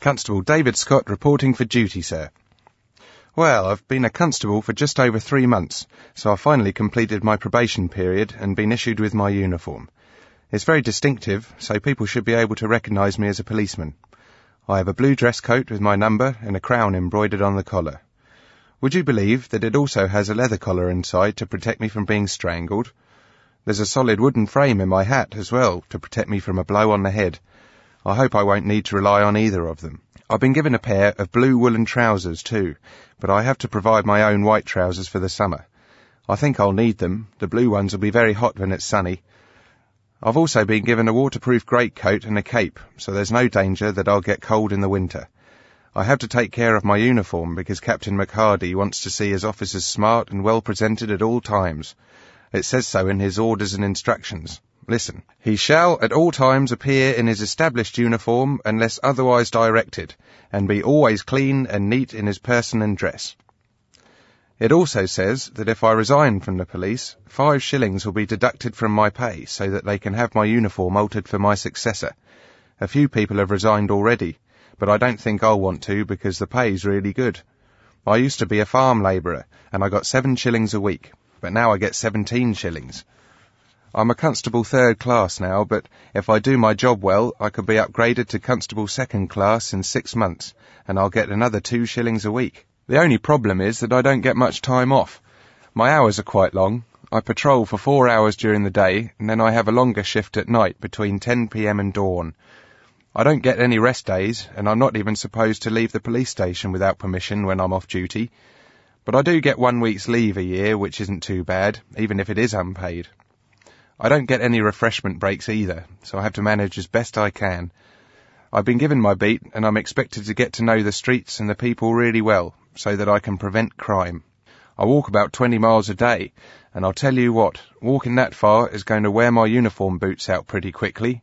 Constable David Scott reporting for duty, sir. Well, I've been a constable for just over three months, so I finally completed my probation period and been issued with my uniform. It's very distinctive, so people should be able to recognise me as a policeman. I have a blue dress coat with my number and a crown embroidered on the collar. Would you believe that it also has a leather collar inside to protect me from being strangled? There's a solid wooden frame in my hat as well to protect me from a blow on the head. I hope I won't need to rely on either of them. I've been given a pair of blue woolen trousers too, but I have to provide my own white trousers for the summer. I think I'll need them. The blue ones will be very hot when it's sunny, I've also been given a waterproof greatcoat and a cape, so there's no danger that I'll get cold in the winter. I have to take care of my uniform because Captain McHardy wants to see his officers smart and well presented at all times. It says so in his orders and instructions. Listen. He shall at all times appear in his established uniform unless otherwise directed, and be always clean and neat in his person and dress. It also says that if I resign from the police, five shillings will be deducted from my pay so that they can have my uniform altered for my successor. A few people have resigned already, but I don't think I'll want to because the pay's really good. I used to be a farm labourer and I got seven shillings a week, but now I get seventeen shillings. I'm a constable third class now, but if I do my job well, I could be upgraded to constable second class in six months, and I'll get another two shillings a week. The only problem is that I don't get much time off. My hours are quite long. I patrol for four hours during the day, and then I have a longer shift at night between 10pm and dawn. I don't get any rest days, and I'm not even supposed to leave the police station without permission when I'm off duty. But I do get one week's leave a year, which isn't too bad, even if it is unpaid. I don't get any refreshment breaks either, so I have to manage as best I can. I've been given my beat, and I'm expected to get to know the streets and the people really well, so that I can prevent crime. I walk about 20 miles a day, and I'll tell you what, walking that far is going to wear my uniform boots out pretty quickly.